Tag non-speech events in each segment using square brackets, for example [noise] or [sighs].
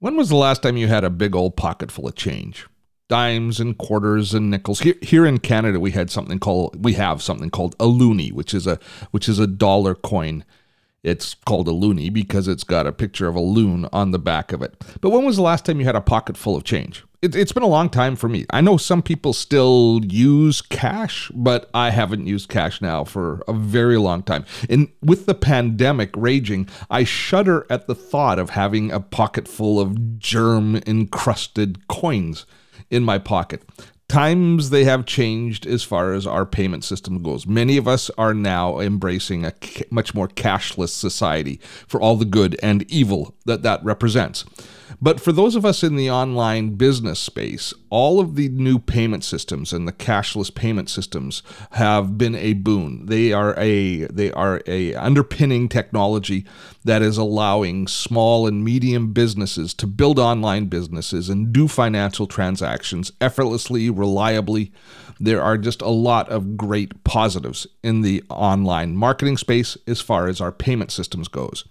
When was the last time you had a big old pocket full of change? Dimes and quarters and nickels. Here, here in Canada, we had something called we have something called a loonie, which is a which is a dollar coin. It's called a loonie because it's got a picture of a loon on the back of it. But when was the last time you had a pocket full of change? It, has been a long time for me. I know some people still use cash, but I haven't used cash now for a very long time. And with the pandemic raging, I shudder at the thought of having a pocket full of germ encrusted coins in my pocket. Times they have changed as far as our payment system goes. Many of us are now embracing a much more cashless society for all the good and evil that that represents. But for those of us in the online business space, all of the new payment systems and the cashless payment systems have been a boon. They are a they are a underpinning technology that is allowing small and medium businesses to build online businesses and do financial transactions effortlessly, reliably. There are just a lot of great positives in the online marketing space as far as our payment systems goes.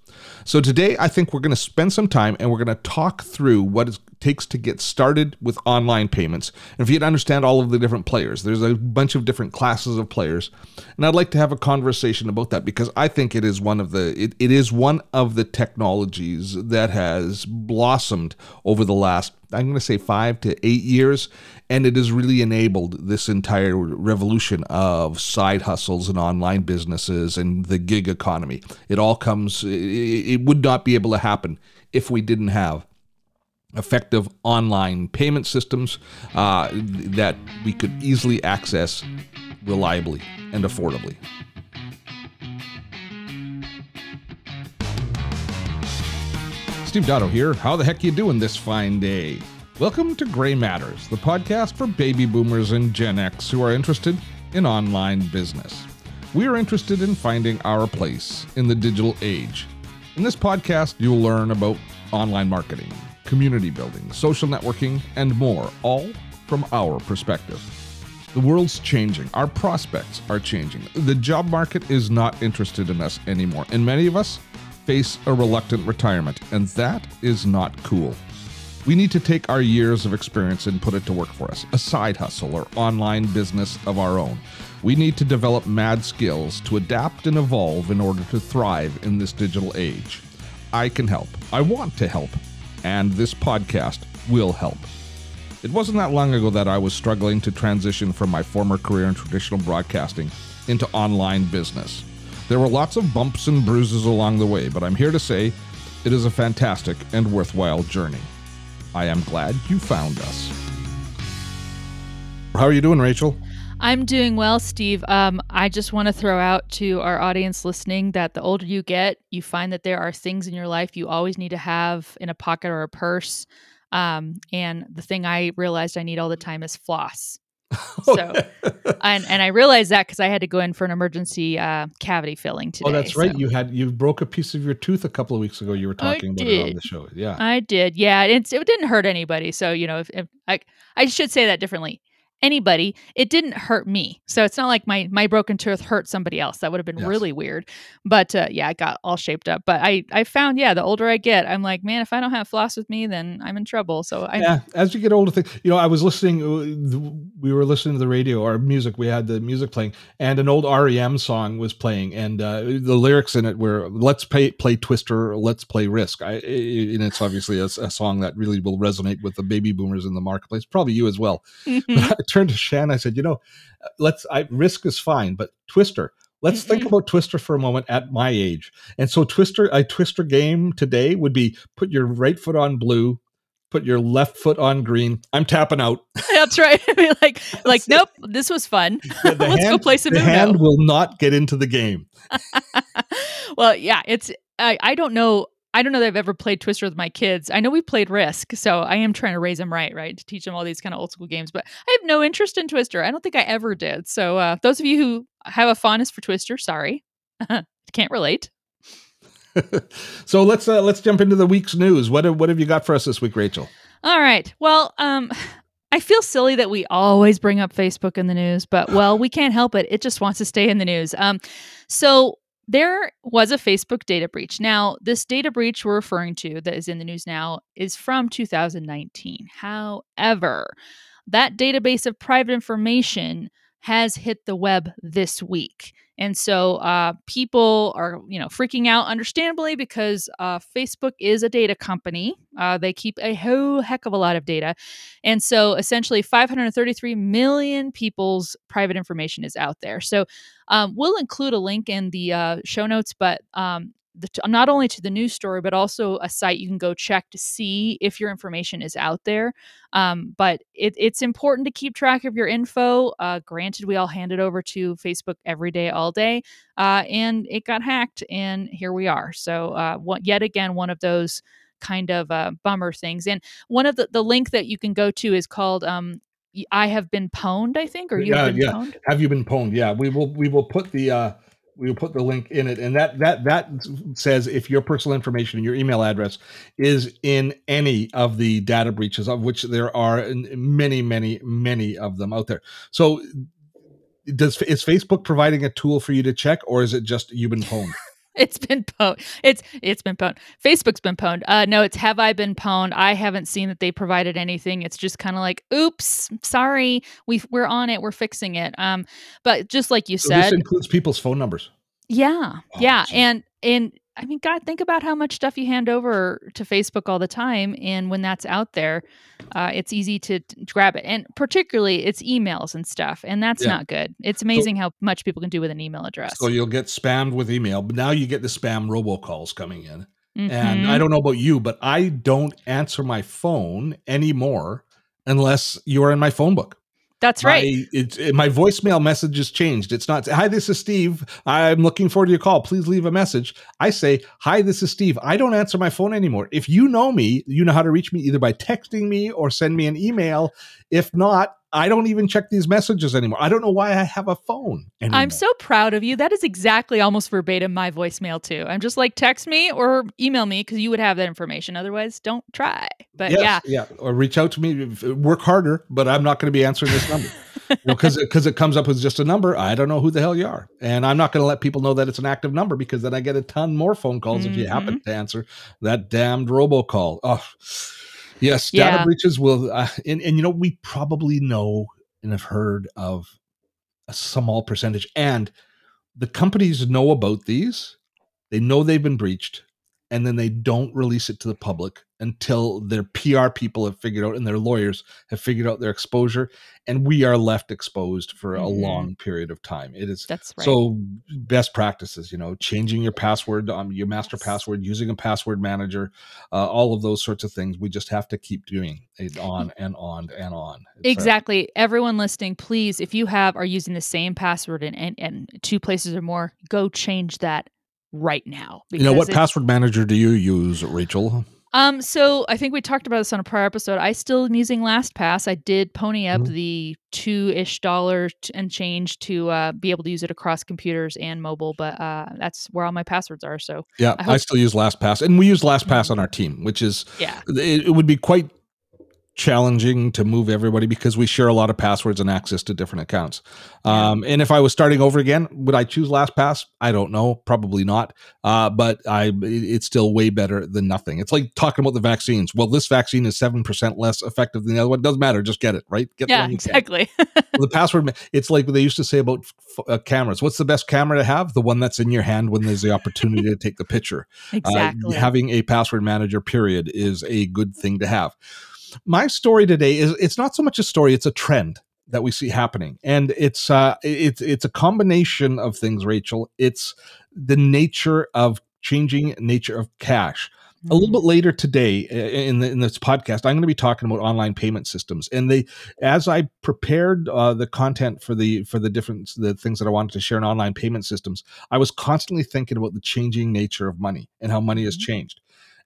So today, I think we're going to spend some time and we're going to talk through what it takes to get started with online payments. And if you understand all of the different players, there's a bunch of different classes of players, and I'd like to have a conversation about that because I think it is one of the it, it is one of the technologies that has blossomed over the last I'm going to say five to eight years, and it has really enabled this entire revolution of side hustles and online businesses and the gig economy. It all comes, it would not be able to happen if we didn't have effective online payment systems uh, that we could easily access reliably and affordably. Steve Dotto here. How the heck you doing this fine day? Welcome to Gray Matters, the podcast for baby boomers and Gen X who are interested in online business. We are interested in finding our place in the digital age. In this podcast, you'll learn about online marketing, community building, social networking, and more, all from our perspective. The world's changing. Our prospects are changing. The job market is not interested in us anymore, and many of us face a reluctant retirement, and that is not cool. We need to take our years of experience and put it to work for us, a side hustle or online business of our own. We need to develop mad skills to adapt and evolve in order to thrive in this digital age. I can help. I want to help. And this podcast will help. It wasn't that long ago that I was struggling to transition from my former career in traditional broadcasting into online business. There were lots of bumps and bruises along the way, but I'm here to say it is a fantastic and worthwhile journey. I am glad you found us. How are you doing, Rachel? I'm doing well, Steve. Um, I just want to throw out to our audience listening that the older you get, you find that there are things in your life you always need to have in a pocket or a purse. Um, and the thing I realized I need all the time is floss. [laughs] so and and I realized that because I had to go in for an emergency uh, cavity filling today. Oh, that's right. So. You had you broke a piece of your tooth a couple of weeks ago. You were talking I about did. it on the show. Yeah, I did. Yeah, it's, it didn't hurt anybody. So you know, if, if I I should say that differently anybody. It didn't hurt me. So it's not like my my broken tooth hurt somebody else. That would have been yes. really weird. But uh, yeah, it got all shaped up. But I I found yeah, the older I get, I'm like, man, if I don't have floss with me, then I'm in trouble. So I yeah, as you get older, think you know, I was listening. Uh, we were listening to the radio or music. We had the music playing, and an old REM song was playing, and uh, the lyrics in it were "Let's play play Twister, let's play Risk." I and it's obviously a, a song that really will resonate with the baby boomers in the marketplace. Probably you as well. [laughs] turned to Shan. I said, you know, let's. I risk is fine, but Twister. Let's think mm-hmm. about Twister for a moment at my age. And so Twister, a Twister game today would be put your right foot on blue, put your left foot on green. I'm tapping out. [laughs] That's right. [laughs] like, like, nope, this was fun. The [laughs] Let's hand, go play some. The Uno. hand will not get into the game. well, yeah, it's. I, I don't know. I don't know that I've ever played Twister with my kids. I know we played Risk, so I am trying to raise them right, right, to teach them all these kind of old school games. But I have no interest in Twister. I don't think I ever did. So uh, those of you who have a fondness for Twister, sorry, [laughs] can't relate. [laughs] so let's uh, let's jump into the week's news. What have, what have you got for us this week, Rachel? All right. Well, um, [sighs] I feel silly that we always bring up Facebook in the news, but well, we can't help it. It just wants to stay in the news. Um, so there was a Facebook data breach. Now, this data breach we're referring to that is in the news now is from 2019. However, that database of private information has hit the web this week. And so uh, people are, you know, freaking out, understandably, because uh, Facebook is a data company. Uh, they keep a whole heck of a lot of data, and so essentially, 533 million people's private information is out there. So um, we'll include a link in the uh, show notes, but um, the, not only to the news story, but also a site you can go check to see if your information is out there. Um, but it, it's important to keep track of your info. Uh, granted, we all hand it over to Facebook every day, all day, uh, and it got hacked, and here we are. So, uh, what, yet again, one of those kind of uh, bummer things. And one of the, the link that you can go to is called um, I have been pwned, I think, or you yeah, have been yeah. pwned. Have you been pwned? Yeah, we will. We will put the. Uh, we will put the link in it, and that that that says if your personal information and your email address is in any of the data breaches, of which there are many, many, many of them out there. So, does is Facebook providing a tool for you to check, or is it just you've been pwned? [laughs] it's been pwned. It's it's been pwned. Facebook's been pwned. Uh, no, it's have I been pwned? I haven't seen that they provided anything. It's just kind of like, oops, sorry, we we're on it, we're fixing it. Um, but just like you So said, this includes people's phone numbers. yeah, Oh, yeah, gee. and and I mean, God, think about how much stuff you hand over to Facebook all the time, and when that's out there, uh, it's easy to, t- grab it, and particularly it's emails and stuff, and that's Yeah. not good. It's amazing how much people can do with an email address. So you'll get spammed with email, but now you get the spam robocalls coming in. And Mhm. I don't know about you, but I don't answer my phone anymore unless you're in my phone book. That's right. My, it's, it, my voicemail message has changed. It's not, hi, this is Steve. I'm looking forward to your call. Please leave a message. I say, hi, this is Steve. I don't answer my phone anymore. If you know me, you know how to reach me either by texting me or send me an email. If not, I don't even check these messages anymore. I don't know why I have a phone. Anymore. I'm so proud of you. That is exactly almost verbatim my voicemail too. I'm just like text me or email me because you would have that information. Otherwise, don't try. But Yes, yeah, yeah, or reach out to me. Work harder, but I'm not going to be answering this number [laughs] because because it comes up with just a number. I don't know who the hell you are, and I'm not going to let people know that it's an active number because then I get a ton more phone calls if you happen Mm-hmm. to answer that damned robocall. Oh, yes, data Yeah. breaches will, uh, and and you know we probably know and have heard of a small percentage, and the companies know about these. They know they've been breached, and then they don't release it to the public until their PR people have figured out and their lawyers have figured out their exposure, and we are left exposed for a Mhm. long period of time. It is that's right. so best practices, you know, changing your password, um, your master Yes. password, using a password manager, uh, all of those sorts of things. We just have to keep doing it on and on and on. It's, Exactly. Everyone listening, please, if you have are using the same password in, in, in two places or more, go change that right now. you know what password manager do you use, Rachel? Um, so I think we talked about this on a prior episode. I still am using LastPass. I did pony up Mhm. the two ish dollar and change to uh, be able to use it across computers and mobile, but uh, that's where all my passwords are. So Yeah, I I, still use LastPass, and we use LastPass on our team, which is yeah, it, it would be quite challenging to move everybody because we share a lot of passwords and access to different accounts. Um, and if I was starting over again, would I choose LastPass? I don't know, probably not. Uh, but I, it's still way better than nothing. It's like talking about the vaccines. Well, this vaccine is seven percent less effective than the other one. Doesn't matter. Just get it right. Get yeah, can. exactly. [laughs] the password it's like what they used to say about f- uh, cameras what's the best camera to have the one that's in your hand when there's the opportunity to take the picture Uh, exactly. having a password manager period is a good thing to have my story today is it's not so much a story it's a trend that we see happening. And it's uh it's it's a combination of things rachel. It's the nature of changing nature of cash. A little bit later today in, the, in this podcast i'm going to be talking about online payment systems. And they as i prepared uh, the content for the for the different the things that i wanted to share in online payment systems i was constantly thinking about the changing nature of money and how money has Mhm. changed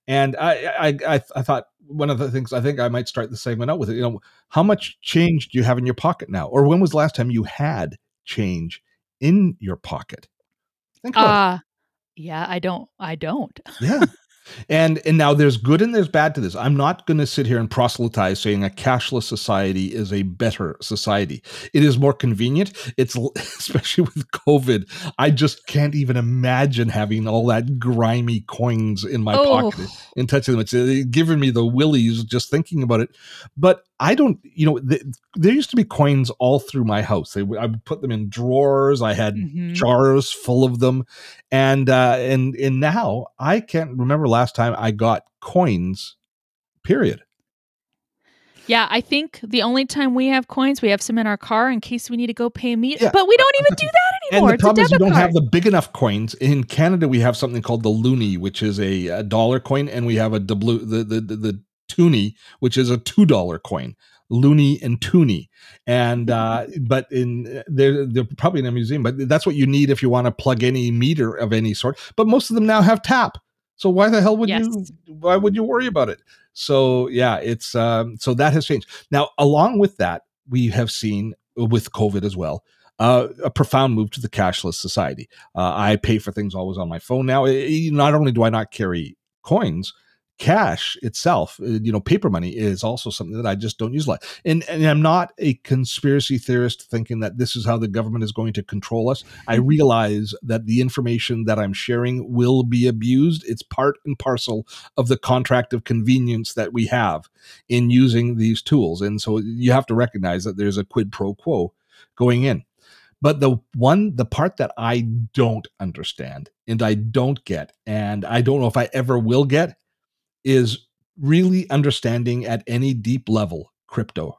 and I, I i i thought one of the things i think i might start the segment out with it you know how much change do you have in your pocket now or when was the last time you had change in your pocket think about it. Uh yeah, I don't I don't. Yeah. [laughs] [laughs] And and now there's good and there's bad to this. I'm not going to sit here and proselytize saying a cashless society is a better society. It is more convenient. It's [laughs] especially with COVID. I just can't even imagine having all that grimy coins in my oh. pocket and touching them. It's uh, giving me the willies just thinking about it. But I don't, you know, th- there used to be coins all through my house. They, I would put them in drawers. I had mm-hmm. jars full of them, and uh, and and now I can't remember last time I got coins. Period. Yeah, I think the only time we have coins, we have some in our car in case we need to go pay a meter. Yeah. But we don't even do [laughs] that anymore. And the problem is you don't card. have the big enough coins. In Canada, we have something called the loonie, which is a, a dollar coin, and we have a the, the, the, the toonie, which is a two dollar coin. Loonie and Toonie, and uh, but in they're they're probably in a museum, but that's what you need if you want to plug any meter of any sort. But most of them now have tap, so why the hell would yes. you why would you worry about it? So yeah, it's um, so that has changed. Now, along with that, we have seen with COVID as well. Uh, a profound move to the cashless society. Uh, I pay for things always on my phone now. It, not only do I not carry coins, cash itself, uh, you know, paper money is also something that I just don't use a lot. And, and I'm not a conspiracy theorist thinking that this is how the government is going to control us. I mm-hmm. realize that the information that I'm sharing will be abused. It's part and parcel of the contract of convenience that we have in using these tools. And so you have to recognize that there's a quid pro quo going in. But the one, the part that I don't understand and I don't get, and I don't know if I ever will get, is really understanding at any deep level crypto.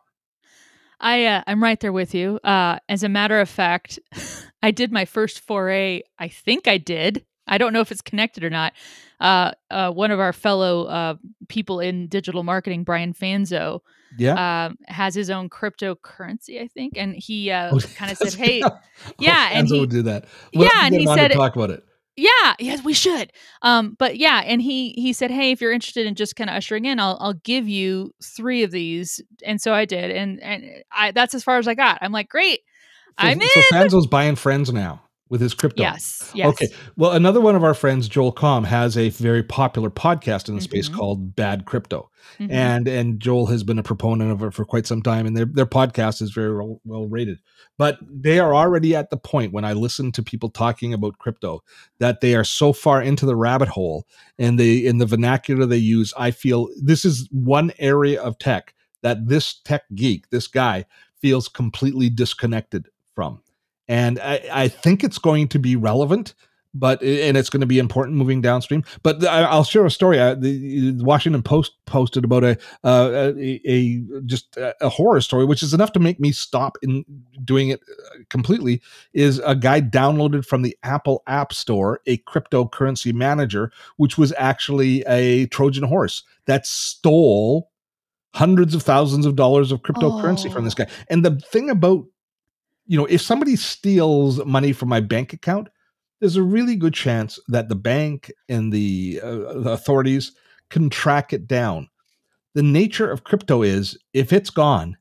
I uh, I'm right there with you. Uh, as a matter of fact, [laughs] I did my first foray. I think I did. I don't know if it's connected or not. Uh, uh, one of our fellow uh, people in digital marketing, Brian Fanzo, yeah, um, has his own cryptocurrency, I think, and he uh, oh, [laughs] kind of said, "Hey, [laughs] yeah," oh, and he would do that. We'll yeah, and he said, "Talk about it." Yeah, yes, we should. Um, but yeah, and he he said, "Hey, if you're interested in just kind of ushering in, I'll I'll give you three of these." And so I did, and and I that's as far as I got. I'm like, "Great, so, I'm in." So Fanzo's buying friends now with his crypto. Yes, yes. Okay. Well, another one of our friends, Joel Comm, has a very popular podcast in the mm-hmm. space called Bad Crypto, mm-hmm. and and Joel has been a proponent of it for quite some time, and their their podcast is very well, well rated. But they are already at the point when I listen to people talking about crypto that they are so far into the rabbit hole, and they in the vernacular they use, I feel this is one area of tech that this tech geek, this guy, feels completely disconnected from and I, I think it's going to be relevant but and it's going to be important moving downstream. But I, will share a story. I, the Washington Post posted about a, uh, a, a just a horror story, which is enough to make me stop in doing it uh, completely. Is a guy downloaded from the Apple App Store a cryptocurrency manager, which was actually a Trojan horse that stole hundreds of thousands of dollars of cryptocurrency oh. from this oh. guy. And the thing about you know, if somebody steals money from my bank account, there's a really good chance that the bank and the, uh, the authorities can track it down. The nature of crypto is if it's gone,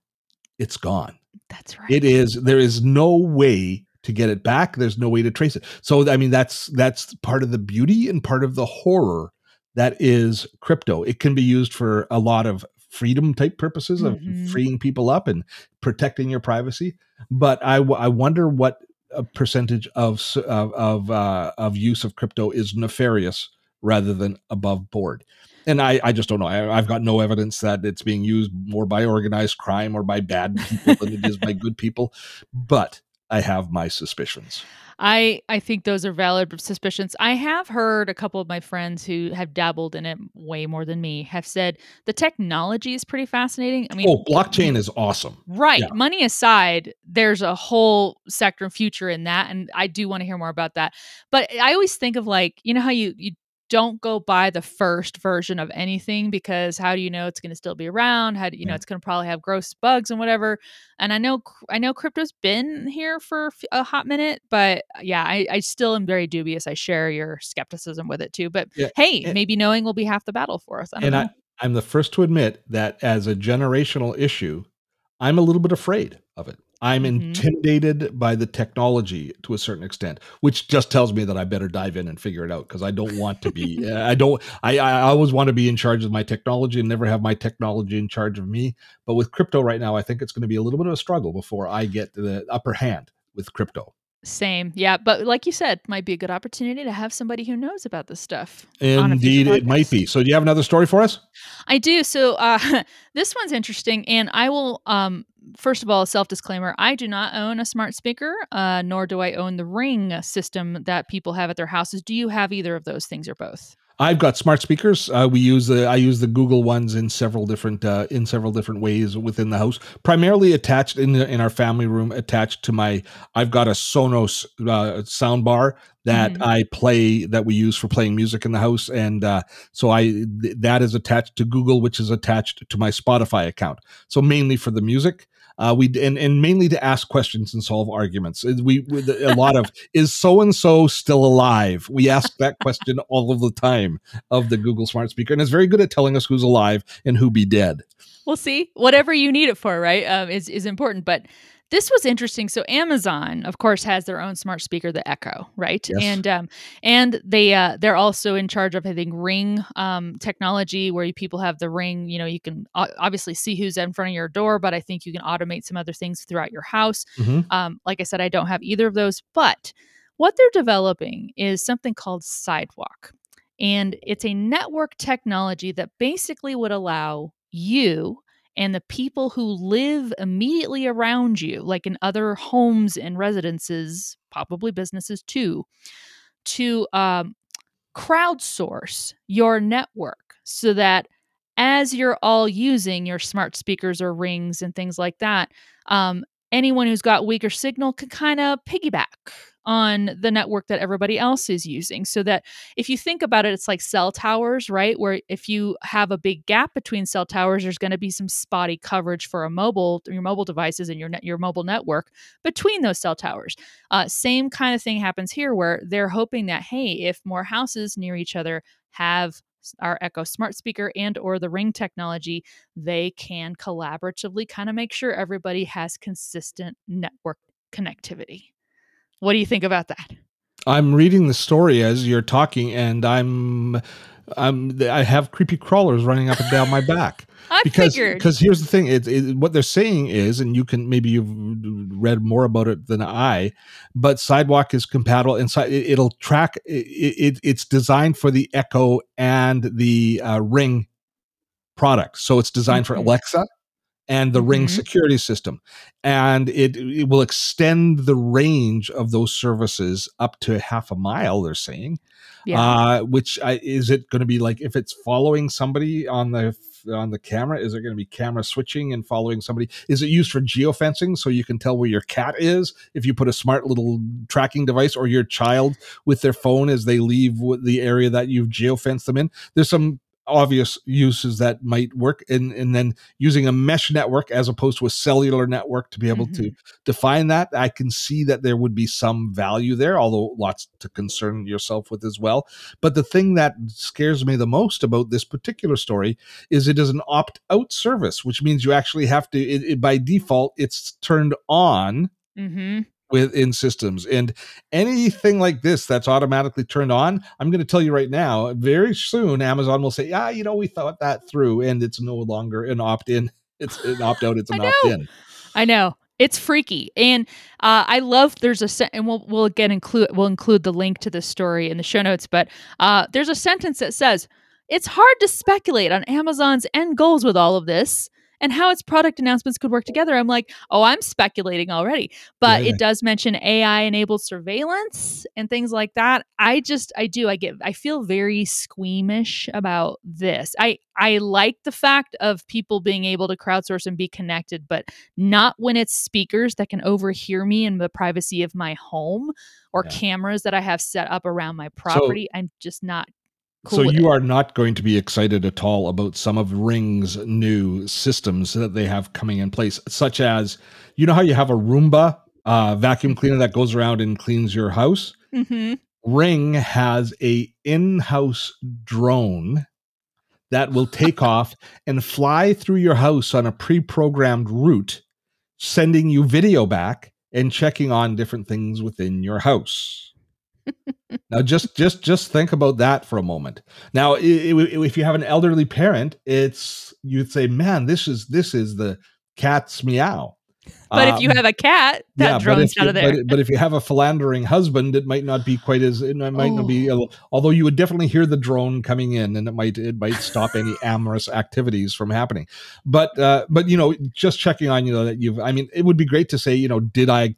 it's gone. That's right. It is. There is no way to get it back. There's no way to trace it. So I mean, that's that's part of the beauty and part of the horror that is crypto. It can be used for a lot of freedom type purposes of mm-hmm. freeing people up and protecting your privacy. But I, I wonder what a percentage of of of, uh, of use of crypto is nefarious rather than above board. And I, I just don't know. I, have got no evidence that it's being used more by organized crime or by bad people than it is by [laughs] good people. But I have my suspicions. I I think those are valid suspicions. I have heard a couple of my friends who have dabbled in it way more than me have said the technology is pretty fascinating. I mean, oh, blockchain is awesome. Right. Yeah. Money aside, there's a whole sector and future in that, and I do want to hear more about that. But I always think of like you know how you you don't go buy the first version of anything because how do you know it's going to still be around? How do you know it's going to probably have gross bugs and whatever? And i know i know crypto's been here for a hot minute but uh, yeah i, I still am very dubious. I share your skepticism with it too but yeah. hey and, maybe knowing will be half the battle for us. I and know. I, i'm the first to admit that as a generational issue i'm a little bit afraid of it I'm Mhm. intimidated by the technology to a certain extent, which just tells me that I better dive in and figure it out because I don't want to be. [laughs] I don't. I, I always want to be in charge of my technology and never have my technology in charge of me. But with crypto right now, I think it's going to be a little bit of a struggle before I get the upper hand with crypto. Same. Yeah. But like you said, might be a good opportunity to have somebody who knows about this stuff. Indeed, it might be. So, do you have another story for us? I do. So uh, [laughs] this one's interesting, and I will. Um, first of all, self disclaimer: I do not own a smart speaker, uh, nor do I own the Ring system that people have at their houses. Do you have either of those things or both? I've got smart speakers. Uh, we use the I use the Google ones in several different uh, in several different ways within the house. Primarily attached in the, in our family room, attached to my. I've got a Sonos uh, sound bar that Mhm. I play that we use for playing music in the house, and uh, so I th- that is attached to Google, which is attached to my Spotify account. So mainly for the music. Uh, we and, and mainly to ask questions and solve arguments. Uh, We with a lot of [laughs] is so and so still alive? We ask that question all of the time of the Google Smart Speaker, and it's very good at telling us who's alive and who be dead. We'll see. Whatever you need it for, right? Um, is is important. But this was interesting. So Amazon, of course, has their own smart speaker, the Echo, right? Yes. And um, and they uh, they're also in charge of I think Ring um, technology, where people have the Ring. You know, you can obviously see who's in front of your door, but I think you can automate some other things throughout your house. Mhm. Um, like I said, I don't have either of those, but what they're developing is something called Sidewalk. And it's a network technology that basically would allow you and the people who live immediately around you, like in other homes and residences, probably businesses too, to um, crowdsource your network so that as you're all using your smart speakers or rings and things like that, um, anyone who's got weaker signal can kind of piggyback on the network that everybody else is using. So that if you think about it, it's like cell towers, right? Where if you have a big gap between cell towers, there's going to be some spotty coverage for a mobile, your mobile devices and your net, your mobile network between those cell towers. Uh, same kind of thing happens here, where they're hoping that hey, if more houses near each other have our Echo smart speaker and or the Ring technology, they can collaboratively kind of make sure everybody has consistent network connectivity. What do you think about that? I'm reading the story as you're talking, and I'm, I'm, I have creepy crawlers running up and down my back. [laughs] I because figured. because here's the thing it, it, what they're saying is and you can maybe you've read more about it than i but sidewalk is compatible inside it, it'll track it, it it's designed for the echo and the uh, ring product so it's designed for alexa and the ring Mhm. security system and it, it will extend the range of those services up to half a mile they're saying yeah. uh, which I, is it going to be like if it's following somebody on the on the camera? Is it going to be camera switching and following somebody? Is it used for geofencing so you can tell where your cat is if you put a smart little tracking device or your child with their phone as they leave the area that you've geofenced them in? There's some obvious uses that might work and and then using a mesh network as opposed to a cellular network to be able to define that i can see that there would be some value there although lots to concern yourself with as well but the thing that scares me the most about this particular story is it is an opt-out service which means you actually have to it, it- by default it's turned on mm-hmm. Within systems and anything like this that's automatically turned on i'm going to tell you right now very soon amazon will say yeah you know we thought that through and it's no longer an opt-in it's an [laughs] opt-out it's an opt-in I know it's freaky, and uh, I love. There's a sen- and we'll we'll again include we'll include the link to this story in the show notes. But uh, there's a sentence that says it's hard to speculate on Amazon's end goals with all of this and how its product announcements could work together. I'm like, oh, I'm speculating already. But Yeah, it does mention AI enabled surveillance and things like that. I just I do I get I feel very squeamish about this. I I like the fact of people being able to crowdsource and be connected, but not when it's speakers that can overhear me in the privacy of my home or Yeah. cameras that I have set up around my property. I'm just not cool so you are not going to be excited at all about some of Ring's new systems that they have coming in place, such as you know how you have a Roomba uh, vacuum cleaner that goes around and cleans your house. Mhm. Ring has a in-house drone that will take [laughs] off and fly through your house on a pre-programmed route sending you video back and checking on different things within your house. Now just just just think about that for a moment. Now if you have an elderly parent, it's you'd say, "Man, this is this is the cat's meow." But um, if you um, have a cat, that yeah, drones out of there. But, but, if you have a philandering husband, it might not be quite as it might oh. not be. Oh. Although you would definitely hear the drone coming in, and it might it might stop any [sighs] amorous activities from happening. But uh, but you know, just checking on you know that you've. I mean, it would be great to say you know, did I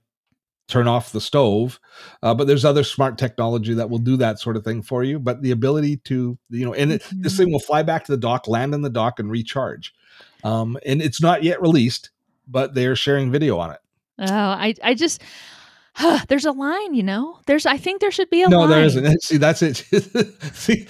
turn off the stove uh, but there's other smart technology that will do that sort of thing for you but the ability to you know and it, mm-hmm. this thing will fly back to the dock land in the dock and recharge um, and it's not yet released but they're sharing video on it. Oh, I I just huh, there's a line, you know. There's I think there should be a no, line. No, there isn't. [laughs] See, that's it. [laughs] See,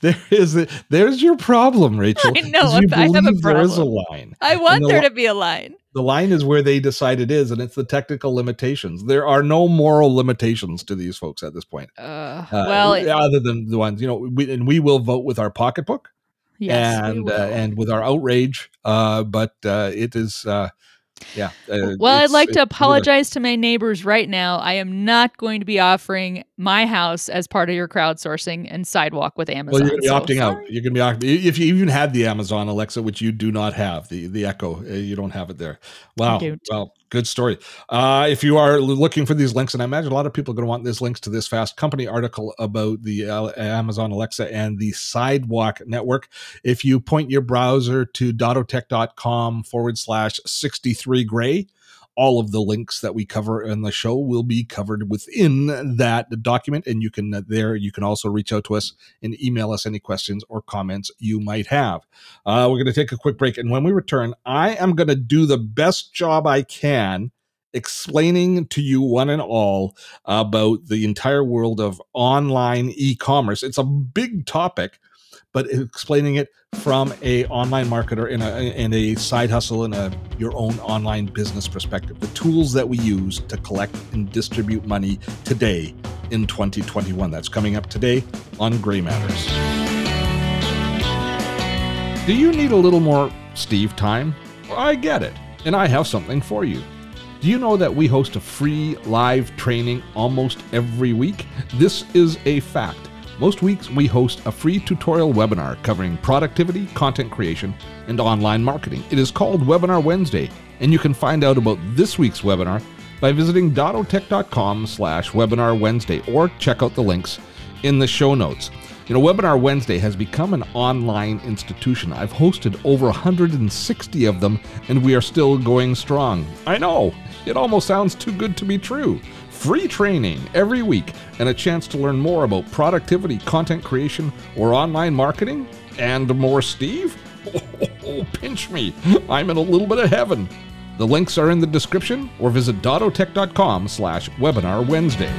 there is it. There's your problem, Rachel. I know. I have a problem. There is a line. I want the there to be a line. The line is where they decide it is, and it's the technical limitations. There are no moral limitations to these folks at this point. Uh, uh, well, other than the ones you know, we, and we will vote with our pocketbook. Yes, and uh, and with our outrage, uh, but uh, it is uh, yeah. Uh, well, I'd like to apologize to my neighbors right now. I am not going to be offering my house as part of your crowdsourcing and sidewalk with Amazon. Well, you're going to be so, opting sorry. out. You're going to be opting if you even had the Amazon Alexa, which you do not have the the Echo, uh, you don't have it there. Wow. Well, good story. Uh, if you are looking for these links, and I imagine a lot of people are going to want these links to this Fast Company article about the uh, Amazon Alexa and the Sidewalk Network. If you point your browser to dottotech.com forward slash 63 gray, all of the links that we cover in the show will be covered within that document and you can uh, there you can also reach out to us and email us any questions or comments you might have. Uh, we're going to take a quick break and when we return i am going to do the best job i can explaining to you one and all about the entire world of online e-commerce. It's a big topic but explaining it from a online marketer in a in a side hustle in a your own online business perspective. The tools that we use to collect and distribute money today in 2021. That's coming up today on Gray Matters. Do you need a little more Steve time? I get it, and I have something for you. Do you know that we host a free live training almost every week? This is a fact. Most weeks, we host a free tutorial webinar covering productivity, content creation, and online marketing. It is called Webinar Wednesday, and you can find out about this week's webinar by visiting dottotech.com slash webinar Wednesday or check out the links in the show notes. You know, Webinar Wednesday has become an online institution. I've hosted over 160 of them, and we are still going strong. I know, it almost sounds too good to be true free training every week, and a chance to learn more about productivity, content creation, or online marketing, and more Steve? Oh, [laughs] pinch me. I'm in a little bit of heaven. The links are in the description or visit dottotech.com slash webinar Wednesday.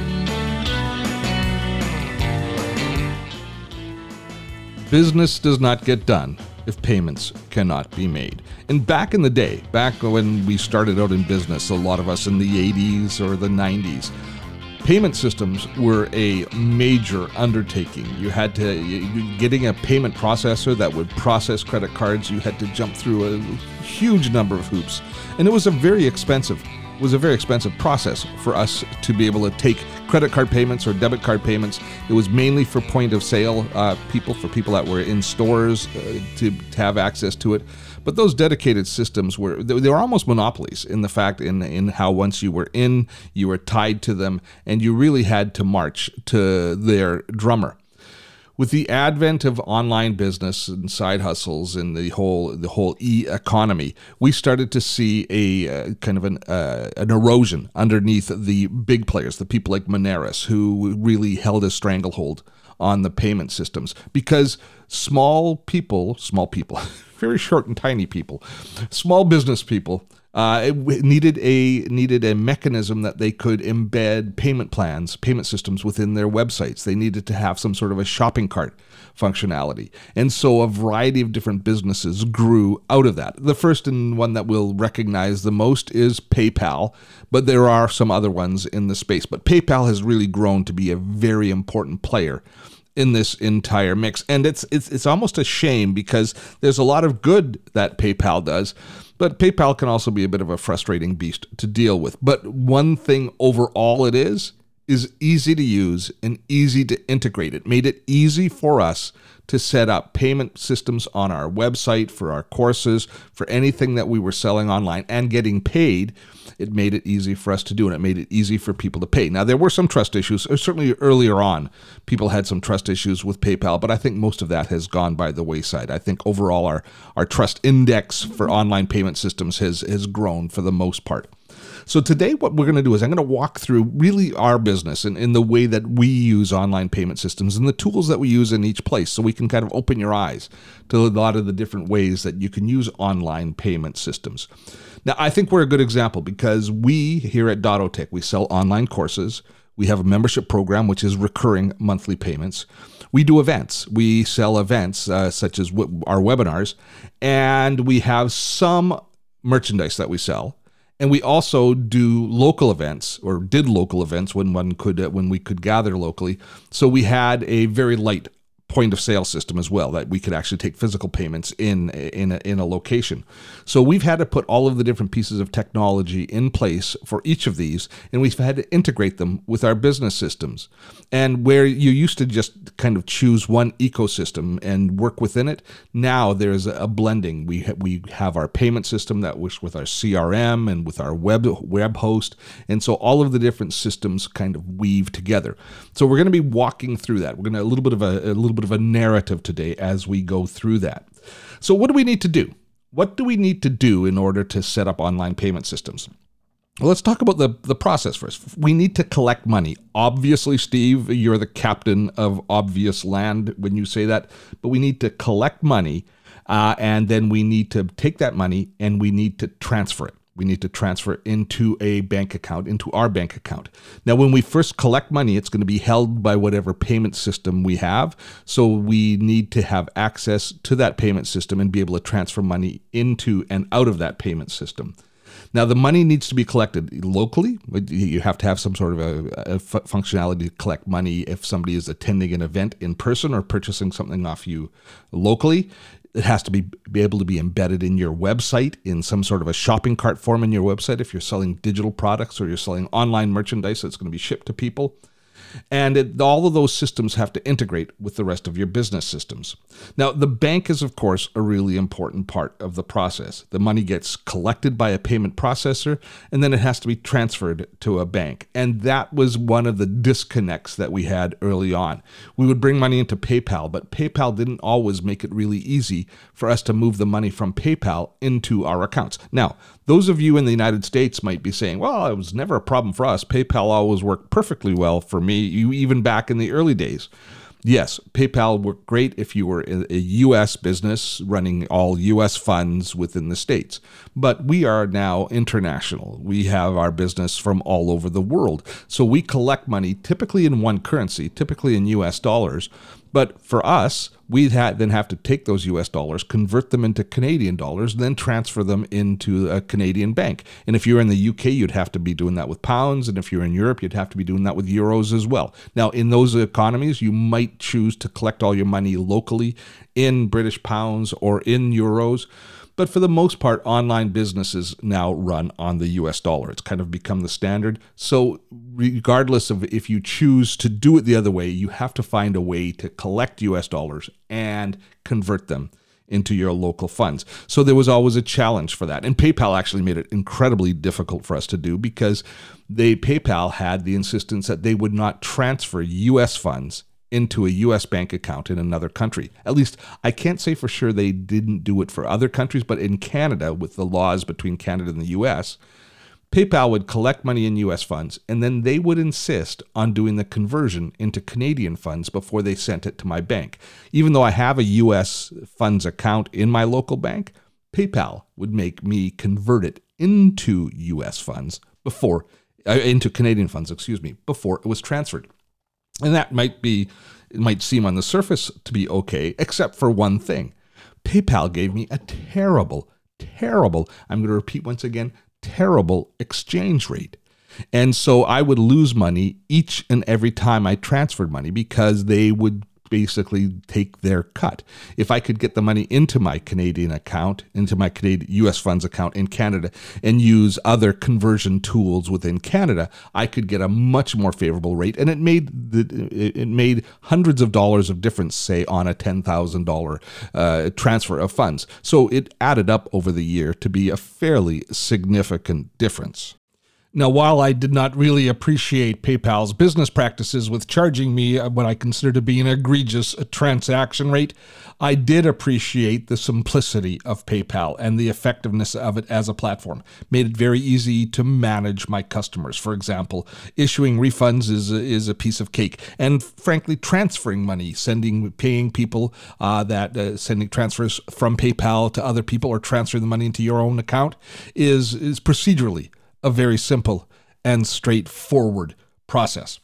Business does not get done if payments cannot be made. And back in the day, back when we started out in business, a lot of us in the 80s or the 90s, payment systems were a major undertaking. You had to getting a payment processor that would process credit cards, you had to jump through a huge number of hoops. And it was a very expensive was a very expensive process for us to be able to take credit card payments or debit card payments. It was mainly for point of sale uh, people, for people that were in stores uh, to, to have access to it. But those dedicated systems were they were almost monopolies in the fact in in how once you were in, you were tied to them, and you really had to march to their drummer with the advent of online business and side hustles and the whole the whole e economy, we started to see a uh, kind of an uh, an erosion underneath the big players, the people like Moneris, who really held a stranglehold on the payment systems. Because small people, small people, [laughs] very short and tiny people, small business people uh, it needed a needed a mechanism that they could embed payment plans, payment systems within their websites. They needed to have some sort of a shopping cart functionality, and so a variety of different businesses grew out of that. The first and one that we'll recognize the most is PayPal, but there are some other ones in the space. But PayPal has really grown to be a very important player in this entire mix and it's it's it's almost a shame because there's a lot of good that PayPal does But PayPal can also be a bit of a frustrating beast to deal with. But one thing overall it is, is easy to use and easy to integrate. It made it easy for us to set up payment systems on our website for our courses, for anything that we were selling online and getting paid. It made it easy for us to do, and it made it easy for people to pay. Now, there were some trust issues. Uh, certainly earlier on, people had some trust issues with PayPal, but I think most of that has gone by the wayside. I think overall, our, our trust index for online payment systems has, has grown for the most part. So today, what we're going to do is I'm going to walk through really our business and in the way that we use online payment systems and the tools that we use in each place, so we can kind of open your eyes to a lot of the different ways that you can use online payment systems. Now, I think we're a good example because we here at Dottotech we sell online courses. We have a membership program which is recurring monthly payments. We do events. We sell events uh, such as w- our webinars, and we have some merchandise that we sell and we also do local events or did local events when one could uh, when we could gather locally. So we had a very light point of sale system as well that we could actually take physical payments in in a, in a location. So we've had to put all of the different pieces of technology in place for each of these and we've had to integrate them with our business systems. And where you used to just kind of choose one ecosystem and work within it, now there's a blending. We ha- we have our payment system that works with our CRM and with our web web host and so all of the different systems kind of weave together. So we're going to be walking through that. We're going to a little bit of a, a little bit bit of a narrative today as we go through that. So, what do we need to do? What do we need to do in order to set up online payment systems? Well, let's talk about the, the process first. We need to collect money. Obviously, Steve, you're the captain of obvious land when you say that, but we need to collect money uh, and then we need to take that money and we need to transfer it we need to transfer into a bank account, into our bank account. Now, when we first collect money, it's going to be held by whatever payment system we have. So we need to have access to that payment system and be able to transfer money into and out of that payment system. Now, the money needs to be collected locally. You have to have some sort of a, a f- functionality to collect money if somebody is attending an event in person or purchasing something off you locally. It has to be, be able to be embedded in your website in some sort of a shopping cart form in your website if you're selling digital products or you're selling online merchandise that's going to be shipped to people. And it, all of those systems have to integrate with the rest of your business systems. Now, the bank is, of course, a really important part of the process. The money gets collected by a payment processor, and then it has to be transferred to a bank. And that was one of the disconnects that we had early on. We would bring money into PayPal, but PayPal didn't always make it really easy for us to move the money from PayPal into our accounts. Now, those of you in the United States might be saying, well, it was never a problem for us. PayPal always worked perfectly well for me, even back in the early days. Yes, PayPal worked great if you were a US business running all US funds within the States. But we are now international. We have our business from all over the world. So we collect money typically in one currency, typically in US dollars. But for us, we then have to take those US dollars, convert them into Canadian dollars, and then transfer them into a Canadian bank. And if you're in the UK, you'd have to be doing that with pounds. And if you're in Europe, you'd have to be doing that with euros as well. Now, in those economies, you might choose to collect all your money locally in British pounds or in euros. But for the most part, online businesses now run on the US dollar. It's kind of become the standard. So, regardless of if you choose to do it the other way, you have to find a way to collect US dollars and convert them into your local funds. So there was always a challenge for that. And PayPal actually made it incredibly difficult for us to do because they PayPal had the insistence that they would not transfer US funds into a US bank account in another country. At least I can't say for sure they didn't do it for other countries, but in Canada, with the laws between Canada and the US, PayPal would collect money in US funds and then they would insist on doing the conversion into Canadian funds before they sent it to my bank. Even though I have a US funds account in my local bank, PayPal would make me convert it into US funds before uh, into Canadian funds, excuse me, before it was transferred. And that might be, it might seem on the surface to be okay, except for one thing. PayPal gave me a terrible, terrible, I'm going to repeat once again, terrible exchange rate. And so I would lose money each and every time I transferred money because they would basically take their cut. If I could get the money into my Canadian account, into my Canadian US funds account in Canada and use other conversion tools within Canada, I could get a much more favorable rate and it made the it made hundreds of dollars of difference say on a $10,000 uh, transfer of funds. So it added up over the year to be a fairly significant difference. Now, while I did not really appreciate PayPal's business practices with charging me what I consider to be an egregious transaction rate, I did appreciate the simplicity of PayPal and the effectiveness of it as a platform. Made it very easy to manage my customers. For example, issuing refunds is a, is a piece of cake, and frankly, transferring money, sending, paying people uh, that uh, sending transfers from PayPal to other people or transferring the money into your own account is is procedurally a very simple and straightforward process.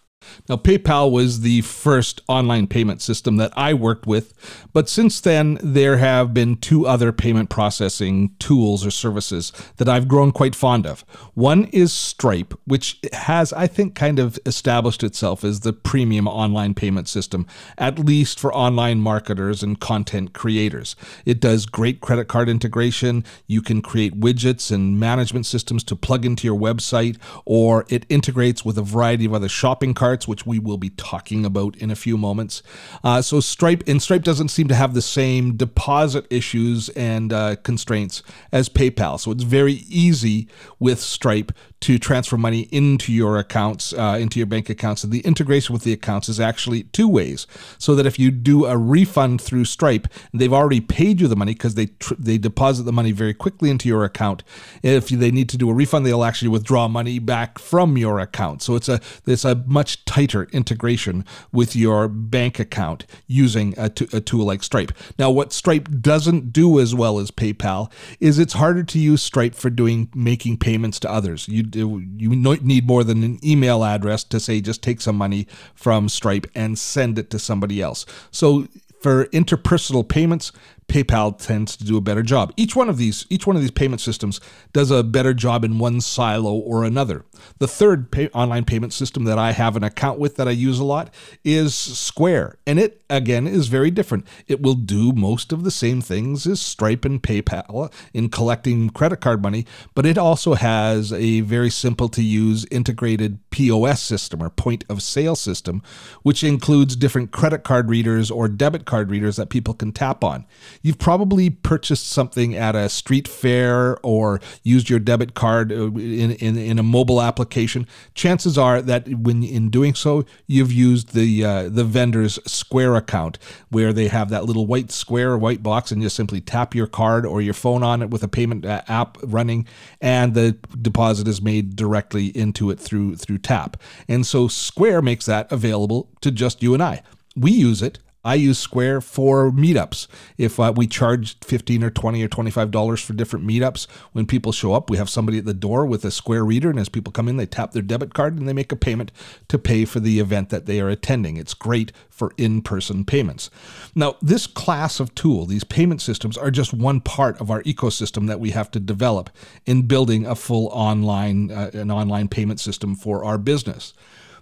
Now, PayPal was the first online payment system that I worked with, but since then, there have been two other payment processing tools or services that I've grown quite fond of. One is Stripe, which has, I think, kind of established itself as the premium online payment system, at least for online marketers and content creators. It does great credit card integration. You can create widgets and management systems to plug into your website, or it integrates with a variety of other shopping carts which we will be talking about in a few moments. Uh, so Stripe and Stripe doesn't seem to have the same deposit issues and uh, constraints as PayPal. So it's very easy with Stripe to transfer money into your accounts, uh, into your bank accounts. And the integration with the accounts is actually two ways. So that if you do a refund through Stripe, they've already paid you the money because they tr- they deposit the money very quickly into your account. If they need to do a refund, they'll actually withdraw money back from your account. So it's a it's a much tighter integration with your bank account using a, t- a tool like Stripe. Now, what Stripe doesn't do as well as PayPal is it's harder to use Stripe for doing making payments to others. You you need more than an email address to say just take some money from Stripe and send it to somebody else. So for interpersonal payments, PayPal tends to do a better job. Each one of these, each one of these payment systems does a better job in one silo or another. The third pay, online payment system that I have an account with that I use a lot is Square, and it again is very different. It will do most of the same things as Stripe and PayPal in collecting credit card money, but it also has a very simple to use integrated POS system or point of sale system, which includes different credit card readers or debit card readers that people can tap on. You've probably purchased something at a street fair or used your debit card uh, in, in, in a mobile application. Chances are that when in doing so, you've used the uh, the vendor's Square account where they have that little white square white box and you simply tap your card or your phone on it with a payment uh, app running and the deposit is made directly into it through through tap. And so Square makes that available to just you and I. We use it I use Square for meetups. If uh, we charge 15 or 20 or 25 dollars for different meetups, when people show up, we have somebody at the door with a Square reader, and as people come in, they tap their debit card and they make a payment to pay for the event that they are attending. It's great for in-person payments. Now, this class of tool, these payment systems, are just one part of our ecosystem that we have to develop in building a full online uh, an online payment system for our business.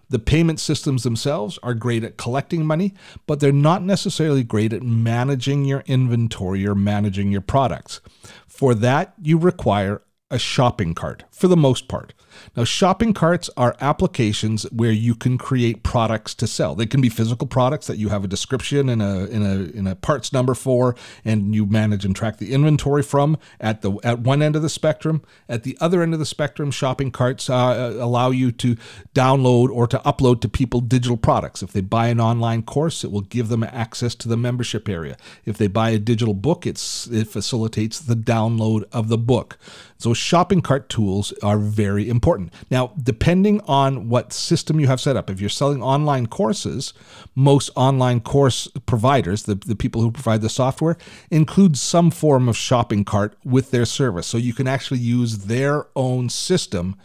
The payment systems themselves are great at collecting money, but they're not necessarily great at managing your inventory or managing your products. For that, you require a shopping cart for the most part. Now, shopping carts are applications where you can create products to sell. They can be physical products that you have a description and a in a in a parts number for, and you manage and track the inventory from at the at one end of the spectrum. At the other end of the spectrum, shopping carts uh, allow you to download or to upload to people digital products. If they buy an online course, it will give them access to the membership area. If they buy a digital book, it's it facilitates the download of the book. So shopping cart tools are very important. Now, depending on what system you have set up, if you're selling online courses, most online course providers, the, the people who provide the software, include some form of shopping cart with their service. So you can actually use their own system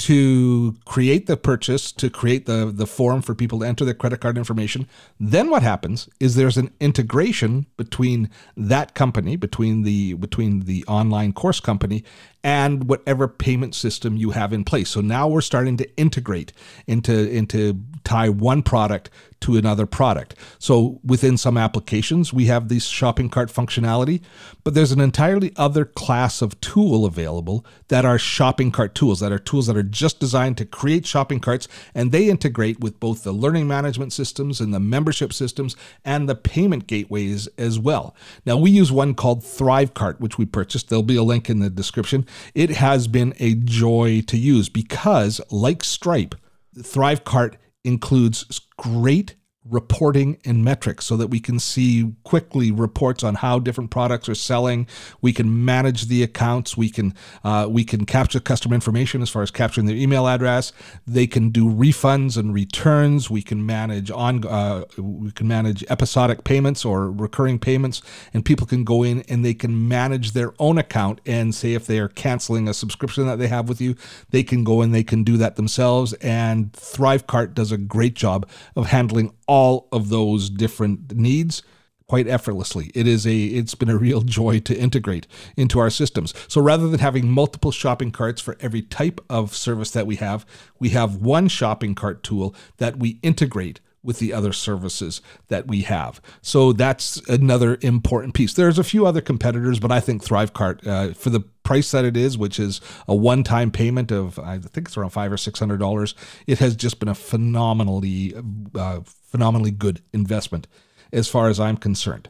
to create the purchase, to create the, the form for people to enter their credit card information. Then what happens is there's an integration between that company, between the between the online course company and whatever payment system you have in place. So now we're starting to integrate into into tie one product to another product. So within some applications, we have this shopping cart functionality, but there's an entirely other class of tool available that are shopping cart tools, that are tools that are just designed to create shopping carts, and they integrate with both the learning management systems and the membership systems and the payment gateways as well. Now, we use one called Thrivecart, which we purchased. There'll be a link in the description. It has been a joy to use because, like Stripe, Thrivecart includes great reporting and metrics so that we can see quickly reports on how different products are selling. We can manage the accounts. We can uh, we can capture customer information as far as capturing their email address. They can do refunds and returns. We can manage on uh, we can manage episodic payments or recurring payments and people can go in and they can manage their own account. And say if they are canceling a subscription that they have with you they can go and they can do that themselves. And thrivecart does a great job of handling all of those different needs quite effortlessly. It is a it's been a real joy to integrate into our systems. So rather than having multiple shopping carts for every type of service that we have, we have one shopping cart tool that we integrate with the other services that we have. So that's another important piece. There's a few other competitors, but I think Thrivecart, uh, for the price that it is, which is a one-time payment of I think it's around five or six hundred dollars, it has just been a phenomenally, uh, phenomenally good investment, as far as I'm concerned.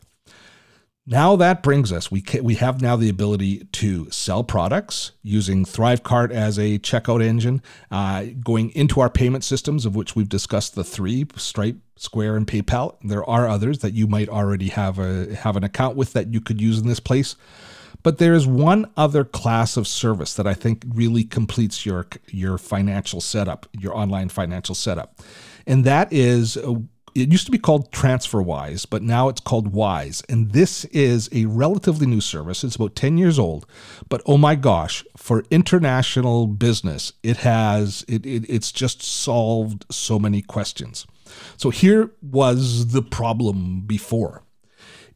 Now that brings us, we, we have now the ability to sell products using Thrivecart as a checkout engine, uh, going into our payment systems, of which we've discussed the three Stripe, Square, and PayPal. There are others that you might already have a have an account with that you could use in this place. But there is one other class of service that I think really completes your your financial setup, your online financial setup, and that is it used to be called TransferWise, but now it's called Wise. And this is a relatively new service. It's about 10 years old. But oh my gosh, for international business, it has it, it it's just solved so many questions. So here was the problem before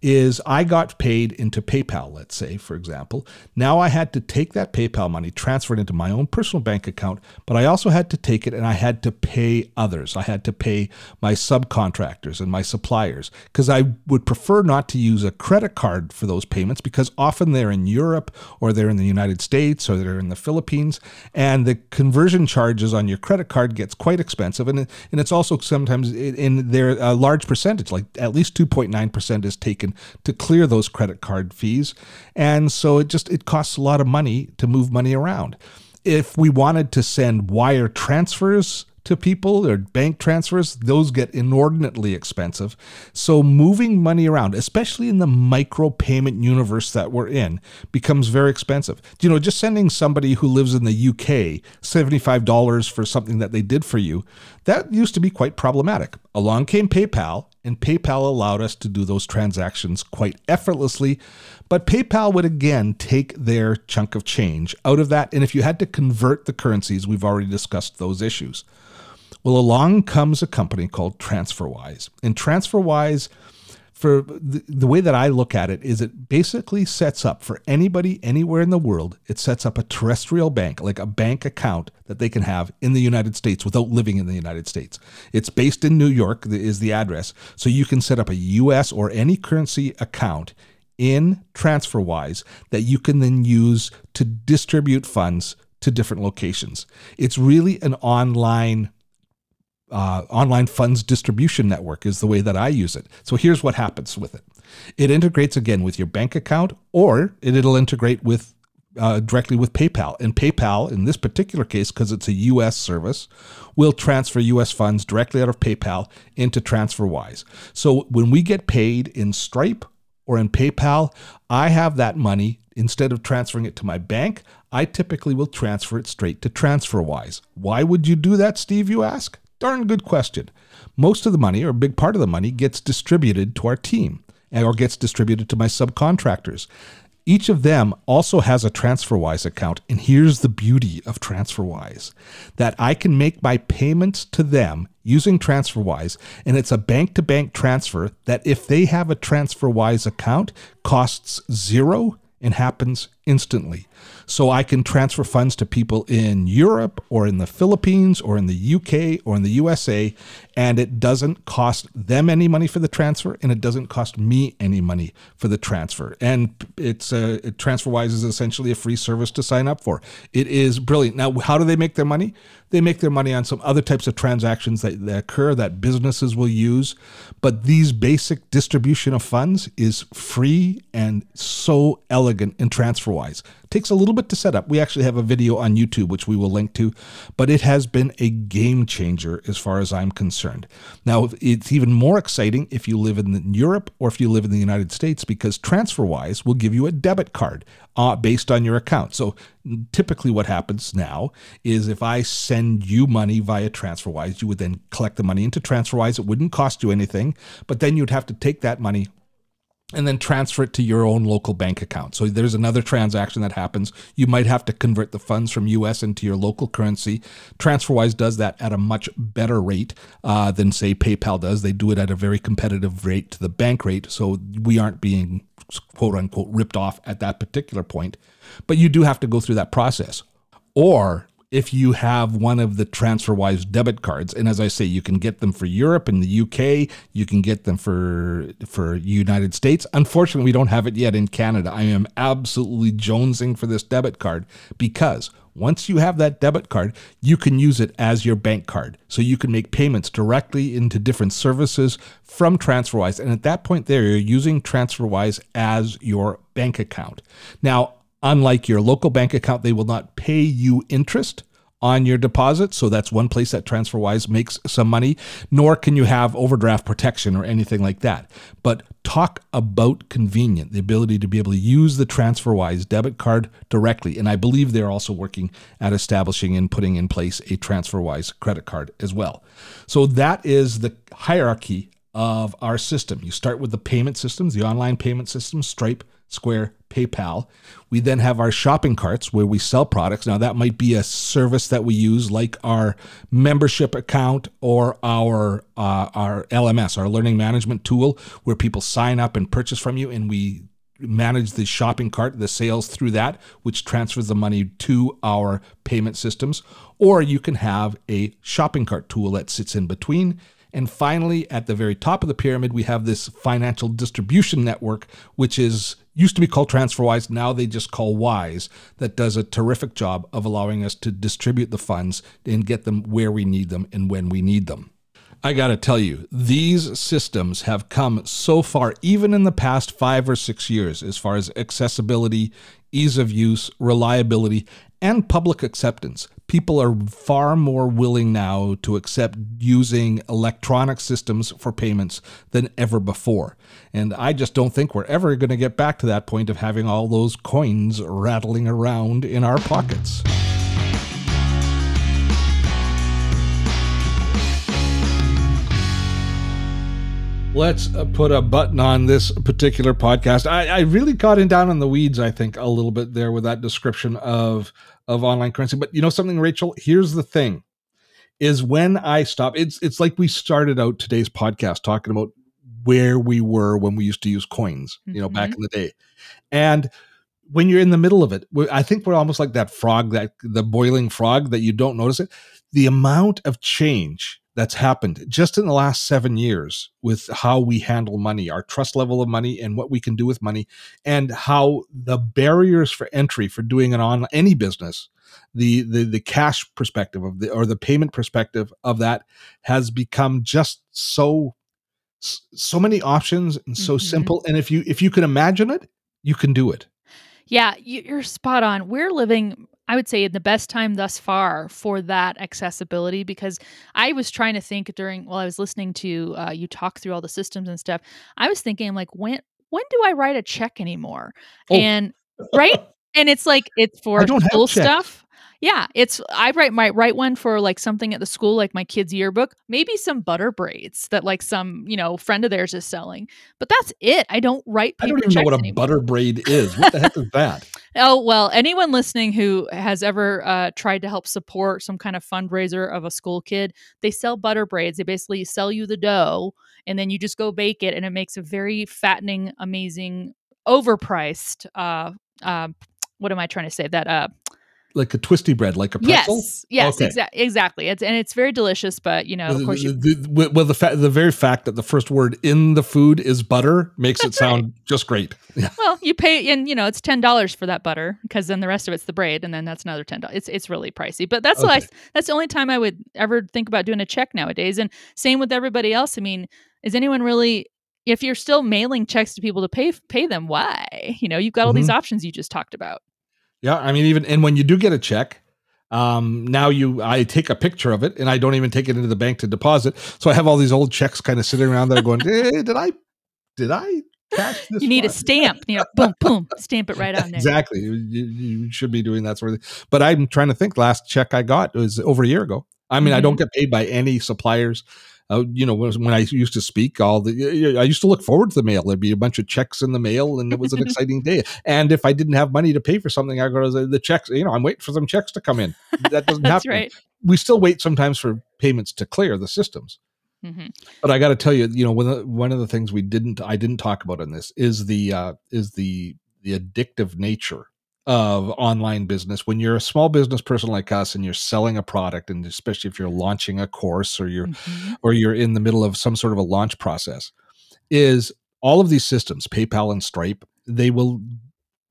is I got paid into PayPal, let's say, for example. Now I had to take that PayPal money, transfer it into my own personal bank account, but I also had to take it and I had to pay others. I had to pay my subcontractors and my suppliers because I would prefer not to use a credit card for those payments because often they're in Europe or they're in the United States or they're in the Philippines and the conversion charges on your credit card gets quite expensive and and it's also sometimes in there a uh, large percentage like at least 2.9% is taken to clear those credit card fees. And so it just it costs a lot of money to move money around. If we wanted to send wire transfers to people or bank transfers, those get inordinately expensive. So moving money around, especially in the micro payment universe that we're in, becomes very expensive. You know, just sending somebody who lives in the UK $75 for something that they did for you, that used to be quite problematic. Along came PayPal, and PayPal allowed us to do those transactions quite effortlessly. But PayPal would again take their chunk of change out of that. And if you had to convert the currencies, we've already discussed those issues. Well, along comes a company called TransferWise. And TransferWise, for the, the, way that I look at it, is it basically sets up for anybody anywhere in the world, it sets up a terrestrial bank, like a bank account that they can have in the United States without living in the United States. It's based in New York, is the address. So you can set up a US or any currency account in TransferWise that you can then use to distribute funds to different locations. It's really an online uh, online funds distribution network is the way that I use it. So here's what happens with it. It integrates again with your bank account, or it'll integrate with uh, directly with PayPal. And PayPal, in this particular case, because it's a U.S. service, will transfer U.S. funds directly out of PayPal into TransferWise. So when we get paid in Stripe or in PayPal, I have that money. Instead of transferring it to my bank, I typically will transfer it straight to TransferWise. Why would you do that, Steve? You ask. Darn good question. Most of the money, or a big part of the money, gets distributed to our team eh, or gets distributed to my subcontractors. Each of them also has a TransferWise account. And here's the beauty of TransferWise that I can make my payments to them using TransferWise. And it's a bank to bank transfer that, if they have a TransferWise account, costs zero and happens instantly. So I can transfer funds to people in Europe or in the Philippines or in the UK or in the USA, and it doesn't cost them any money for the transfer, and it doesn't cost me any money for the transfer. And it's uh, TransferWise is essentially a free service to sign up for. It is brilliant. Now, how do they make their money? They make their money on some other types of transactions that, that occur that businesses will use, but these basic distribution of funds is free and so elegant in TransferWise. Takes a little bit to set up. We actually have a video on YouTube, which we will link to, but it has been a game changer as far as I'm concerned. Now, it's even more exciting if you live in Europe or if you live in the United States because TransferWise will give you a debit card uh, based on your account. So typically what happens now is if I send you money via TransferWise, you would then collect the money into TransferWise. It wouldn't cost you anything, but then you'd have to take that money and then transfer it to your own local bank account. So there's another transaction that happens. You might have to convert the funds from US into your local currency. TransferWise does that at a much better rate uh, than, say, PayPal does. They do it at a very competitive rate to the bank rate. So we aren't being quote unquote ripped off at that particular point. But you do have to go through that process. Or if you have one of the TransferWise debit cards. And as I say, you can get them for Europe and the UK. You can get them for for United States. Unfortunately, we don't have it yet in Canada. I am absolutely jonesing for this debit card because once you have that debit card, you can use it as your bank card. So you can make payments directly into different services from TransferWise. And at that point there, you're using TransferWise as your bank account. Now, Unlike your local bank account, they will not pay you interest on your deposit. So that's one place that TransferWise makes some money, nor can you have overdraft protection or anything like that. But talk about convenient, the ability to be able to use the TransferWise debit card directly. And I believe they're also working at establishing and putting in place a TransferWise credit card as well. So that is the hierarchy of our system. You start with the payment systems, the online payment systems, Stripe, Square, PayPal. We then have our shopping carts where we sell products. Now, that might be a service that we use, like our membership account or our uh, our LMS, our learning management tool, where people sign up and purchase from you, and we manage the shopping cart, the sales through that, which transfers the money to our payment systems. Or you can have a shopping cart tool that sits in between and finally, at the very top of the pyramid, we have this financial distribution network, which is used to be called TransferWise. Now they just call Wise. That does a terrific job of allowing us to distribute the funds and get them where we need them and when we need them. I got to tell you, these systems have come so far, even in the past five or six years, as far as accessibility, ease of use, reliability, and public acceptance. People are far more willing now to accept using electronic systems for payments than ever before. And I just don't think we're ever going to get back to that point of having all those coins rattling around in our pockets. Let's uh, put a button on this particular podcast. I, I, really got in down in the weeds, I think, a little bit there with that description of of online currency. But you know something, Rachel? Here's the thing: is when I stop. It's it's like we started out today's podcast talking about where we were when we used to use coins, you know, mm-hmm. back in the day, and when you're in the middle of it, I think we're almost like that frog, that the boiling frog that you don't notice it. The amount of change that's happened just in the last seven years with how we handle money, our trust level of money, and what we can do with money, and how the barriers for entry for doing an on any business, the the the cash perspective of the or the payment perspective of that has become just so so many options and so mm-hmm. simple. And if you if you can imagine it, you can do it. Yeah, you're spot on. We're living I would say in the best time thus far for that accessibility because I was trying to think during while I was listening to uh, you talk through all the systems and stuff. I was thinking like when when do I write a check anymore? Oh. And right, and it's like it's for school stuff. Yeah, it's I write my write one for like something at the school, like my kid's yearbook, maybe some butter braids that like some you know friend of theirs is selling, but that's it. I don't write. I don't even know what a anymore. butter braid is. What the heck is that? [laughs] Oh well, anyone listening who has ever uh, tried to help support some kind of fundraiser of a school kid, they sell butter braids. They basically sell you the dough, and then you just go bake it, and it makes a very fattening, amazing, overpriced uh, uh, what am I trying to say? That uh like a twisty bread, like a pretzel. Yes, yes, Okay. exa- exactly. It's and it's very delicious, but you know, of course, you, The- the- well, the fa- the very fact that the first word in the food is butter makes it That's right. sound just great. [laughs] Yeah. well, you pay, and you know, it's ten dollars for that butter because then the rest of it's the braid, and then that's another ten dollars. It's it's really pricey, but that's the last, that's the only time I would ever think about doing a check nowadays. And same with everybody else. I mean, is anyone really? If you're still mailing checks to people to pay pay them, why? You know, you've got all these Mhm. options you just talked about. Yeah, I mean, even and when you do get a check, um, now you I take a picture of it and I don't even take it into the bank to deposit. So I have all these old checks kind of sitting around there going, eh, did I did I cash this? You need a stamp. You know, boom, boom, stamp it right on there. Exactly. You, you should be doing that sort of thing. But I'm trying to think. Last check I got was over a year ago. I mean, I don't get paid by any suppliers. Uh, you know, when, when I used to speak, all the I used to look forward to the mail. There'd be a bunch of checks in the mail, and it was an [laughs] exciting day. And if I didn't have money to pay for something, I go to the, the checks. You know, I'm waiting for some checks to come in. That doesn't [laughs] That's happen. right. We still wait sometimes for payments to clear the systems. hmm But I got to tell you, you know, one of, the, one of the things we didn't, I didn't talk about in this is the uh, is the the addictive nature of online business. When you're a small business person like us and you're selling a product, and especially if you're launching a course or you're Mhm. or you're in the middle of some sort of a launch process, is all of these systems, PayPal and Stripe, they will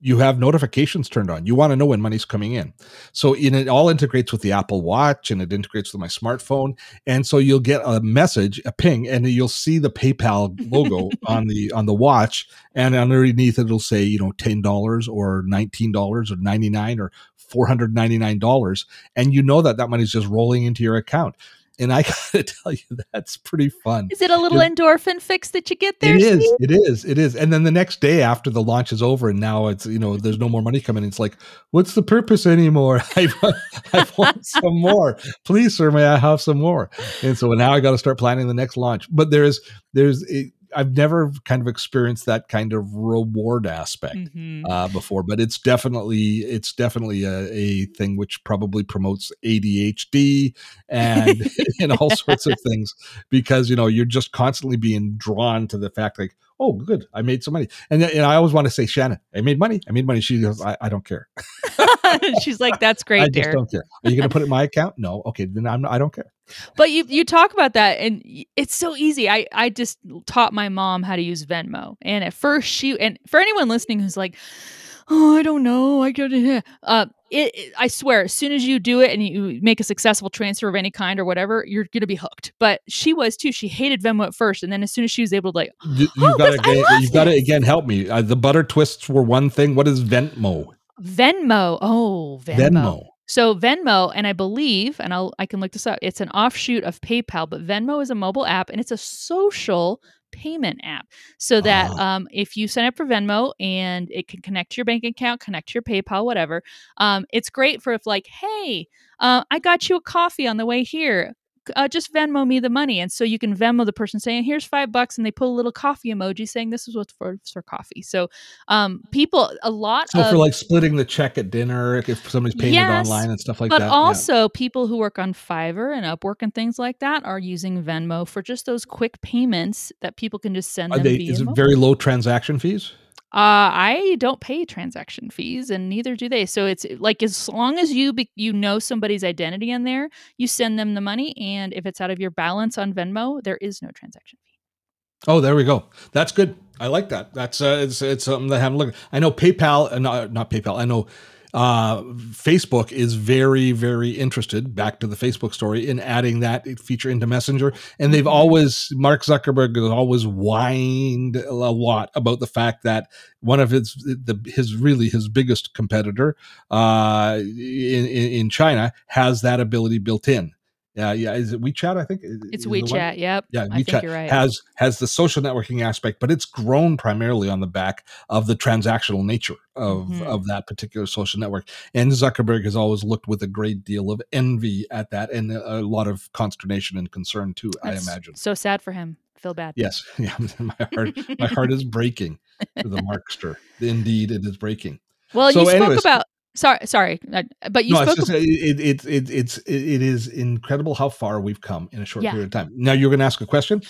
you have notifications turned on. You want to know when money's coming in. So in it all integrates with the Apple Watch and it integrates with my smartphone. And so you'll get a message, a ping, and you'll see the PayPal logo [laughs] on the on the watch. And underneath it'll say, you know, ten dollars or nineteen dollars or ninety nine or four hundred ninety nine dollars, and you know that that money's just rolling into your account. And I [laughs] gotta tell you, that's pretty fun. Is it a little Yeah. endorphin fix that you get there? It is. Steve? It is. It is. And then the next day after the launch is over, and now it's you know there's no more money coming. It's like, what's the purpose anymore? [laughs] I want, I want [laughs] some more. Please, sir, may I have some more? And so now I got to start planning the next launch. But there's there's it, I've never kind of experienced that kind of reward aspect Mhm. uh, before, but it's definitely it's definitely a, a thing which probably promotes ADHD and [laughs] [laughs] and all sorts of things because you know you're just constantly being drawn to the fact like oh good I made some money. And, and I always want to say Shannon I made money I made money. She goes I, I don't care. [laughs] She's like, "That's great I great, just dear." don't care. Are you going to put it in my account? No. Okay then I'm I don't care But you you talk about that, and it's so easy. I I just taught my mom how to use Venmo, and at first she and for anyone listening who's like, "Oh, I don't know," I got it. Uh, it, it- I swear, as soon as you do it and you make a successful transfer of any kind or whatever, you're gonna be hooked. But she was too. She hated Venmo at first, and then as soon as she was able to like, you, Oh, you got to this- I love you got to this. again help me uh, the butter twists were one thing what is Venmo Venmo, oh Venmo. Venmo So Venmo, and I believe, and I'll I can look this up. It's an offshoot of PayPal, but Venmo is a mobile app and it's a social payment app. So that um, if you sign up for Venmo and it can connect to your bank account, connect to your PayPal, whatever. Um, it's great for if like, hey, uh, I got you a coffee on the way here. Uh, just Venmo me the money, and so you can Venmo the person saying, "Here's five bucks," and they put a little coffee emoji saying, "This is what's for for coffee." So, um, people, a lot so of for like splitting the check at dinner if somebody's paying Yes, it online and stuff like but that But also people who work on Fiverr and Upwork and things like that are using Venmo for just those quick payments that people can just send Are them they, is it mobile. very low transaction fees Uh, I don't pay transaction fees, and neither do they. So it's like as long as you be, you know somebody's identity in there, you send them the money, and if it's out of your balance on Venmo, there is no transaction fee. Oh, there we go. That's good. I like that. That's uh, it's it's something that I haven't looked. I know PayPal, uh, not not PayPal. I know uh, Facebook is very very interested. Back to the Facebook story in adding that feature into Messenger, and they've Mhm. always Mark Zuckerberg has always whined a lot about the fact that one of his the his really his biggest competitor uh, in in China has that ability built in. Yeah, yeah. Is it WeChat? I think It's? WeChat. Yep. Yeah, I think WeChat you're right. has has the social networking aspect, but it's grown primarily on the back of the transactional nature of Mhm. of that particular social network. And Zuckerberg has always looked with a great deal of envy at that, and a lot of consternation and concern too. That's I imagine. So sad for him. Feel bad. Yes, [laughs] yeah. [laughs] My heart, my heart is [laughs] breaking for the Markster. Indeed, it is breaking. Well, So you spoke anyways- about. Sorry, sorry, uh, but you no, spoke. it's just it, it, it, it, it's it, it is incredible how far we've come in a short Yeah. period of time. Now you're going to ask a question.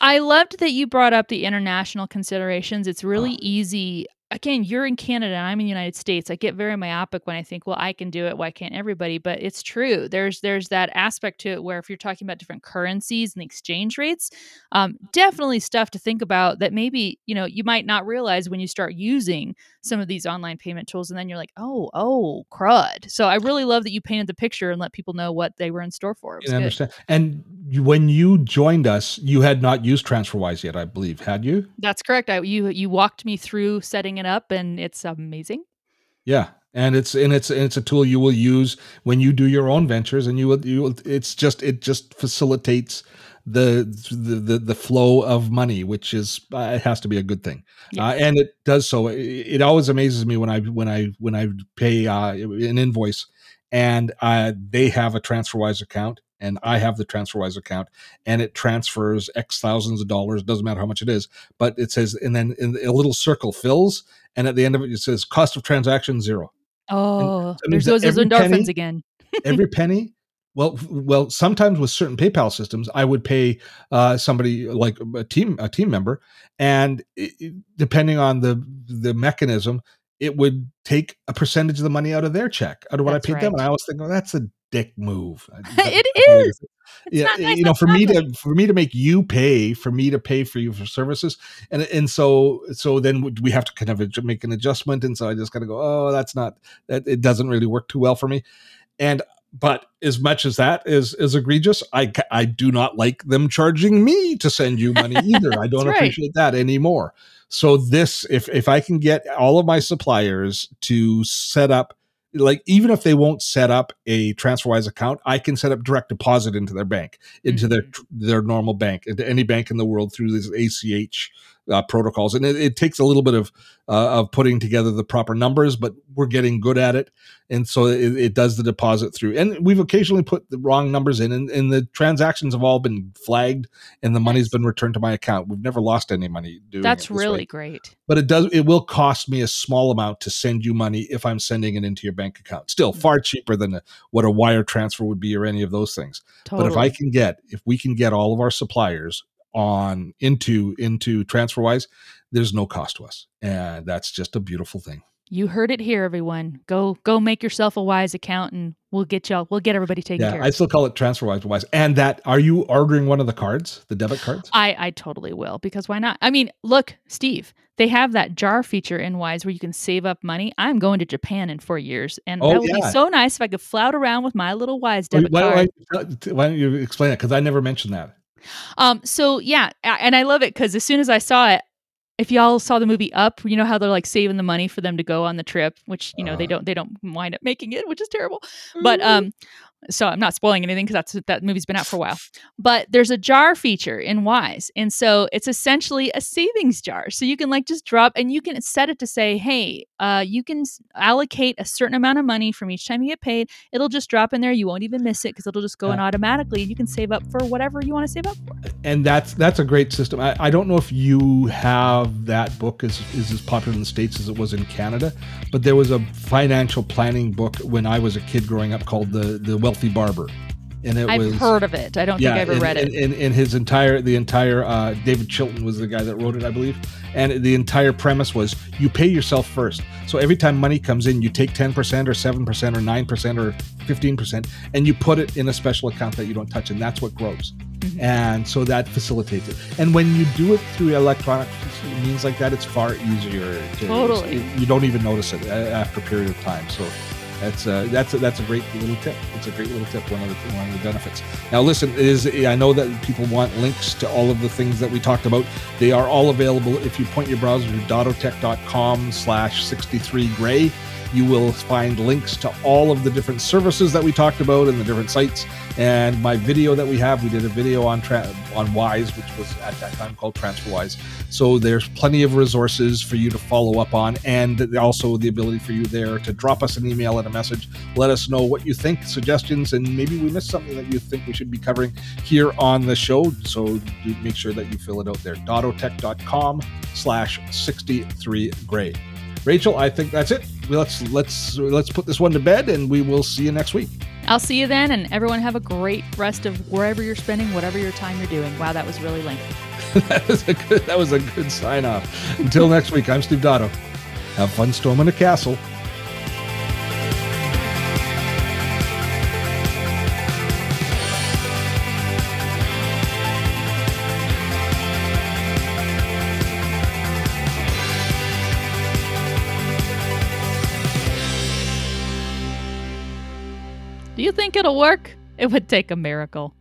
I loved that you brought up the international considerations. It's really Ah. easy again, you're in Canada I'm in the United States. I get very myopic when I think, well, I can do it. Why can't everybody? But it's true. There's there's that aspect to it where if you're talking about different currencies and the exchange rates, um, definitely stuff to think about that maybe you know you might not realize when you start using some of these online payment tools, and then you're like, oh, oh, crud. So I really love that you painted the picture and let people know what they were in store for. I understand. And when you joined us, you had not used TransferWise yet, I believe. Had you? That's correct. I, you you walked me through setting it up, and it's amazing. Yeah, and it's and it's and it's a tool you will use when you do your own ventures, and you will you will, it's just it just facilitates the the the, the flow of money, which is uh, it has to be a good thing, yes. uh, and it does so. It, it, always amazes me when I when I when I pay uh, an invoice, and uh, they have a TransferWise account, and I have the TransferWise account, and it transfers X thousands of dollars. Doesn't matter how much it is, but it says, and then in a little circle fills, and at the end of it, it says cost of transaction zero. Oh, there's those endorphins penny, again. every [laughs] penny. Well, well, sometimes with certain PayPal systems, I would pay uh, somebody like a team a team member, and it, depending on the the mechanism, it would take a percentage of the money out of their check, out of what that's I paid right. them. And I always think, oh, that's a dick move. Uh, [laughs] it is. yeah, eh, nice you know, for me to for me to make you pay, for me to pay for you for services, and and so so then we have to kind of make an adjustment, and so I just kind of go. Oh, that's not that. It doesn't really work too well for me, and but as much as that is is egregious, I I do not like them charging me to send you money either. I [laughs] don't right. appreciate that anymore. So this, if if I can get all of my suppliers to set up like even if they won't set up a TransferWise account, I can set up direct deposit into their bank, into mm-hmm. their their normal bank, into any bank in the world through this ACH uh, protocols, and it, it, takes a little bit of uh, of putting together the proper numbers, but we're getting good at it, and so it, it, does the deposit through. And we've occasionally put the wrong numbers in, and, and the transactions have all been flagged, and the money's been returned to my account. We've never lost any money doing That's really way. great. But it does it will cost me a small amount to send you money if I'm sending it into your bank account. Still mm-hmm. far cheaper than a, what a wire transfer would be or any of those things. Totally. But if I can get if we can get all of our suppliers on into into TransferWise, there's no cost to us, and that's just a beautiful thing. You heard it here, everyone. Go go make yourself a Wise account, and we'll get y'all. We'll get everybody taken yeah, care. Of. I still call it TransferWise Wise. And that are you ordering one of the cards, the debit cards? I I totally will because why not? I mean, look, Steve, they have that jar feature in Wise where you can save up money. I'm going to Japan in four years, and oh, that would yeah. be so nice if I could flout around with my little Wise debit why, card. Why, why don't you explain it? Because I never mentioned that. Um, so yeah, and I love it because as soon as I saw it, if y'all saw the movie Up, you know how they're like saving the money for them to go on the trip, which you know uh, they uh-huh. don't they don't wind up making it, which is terrible. Mm-hmm. But um, so I'm not spoiling anything because that's that movie's been out for a while. But there's a jar feature in Wise, and so it's essentially a savings jar. So you can like just drop, and you can set it to say, hey, uh, you can allocate a certain amount of money from each time you get paid. It'll just drop in there. You won't even miss it because it'll just go in automatically. You can save up for whatever you want to save up for. And that's that's a great system. I, I don't know if you have that book is is as popular in the states as it was in Canada, but there was a financial planning book when I was a kid growing up called the the Wealthy Barber. And it I've was, heard of it. I don't yeah, think I ever and, read it. And, and, his entire, the entire, uh, David Chilton was the guy that wrote it, I believe. And the entire premise was you pay yourself first. So every time money comes in, you take 10% or 7% or 9% or 15% and you put it in a special account that you don't touch. And that's what grows. Mm-hmm. And so that facilitates it. And when you do it through electronic means like that, it's far easier. To, totally. you don't even notice it uh, after a period of time. So that's uh, that's a, that's a great little tip. It's a great little tip. One of the one of the benefits. Now, listen, is I know that people want links to all of the things that we talked about. They are all available if you point your browser to dottotech.com slash 63 gray you will find links to all of the different services that we talked about and the different sites. And my video that we have, we did a video on tra- on Wise, which was at that time called TransferWise. So there's plenty of resources for you to follow up on, and also the ability for you there to drop us an email and a message. Let us know what you think, suggestions, and maybe we missed something that you think we should be covering here on the show. So make sure that you fill it out there. Dottotech.com slash 63 gray. Rachel, I think that's it. Let's let's let's put this one to bed, and we will see you next week. I'll see you then, and everyone have a great rest of wherever you're spending, whatever your time you're doing. Wow, that was really lengthy. [laughs] that was a good that was a good sign off. Until next week, I'm Steve Dotto. Have fun storming a castle. Think it'll work? It would take a miracle.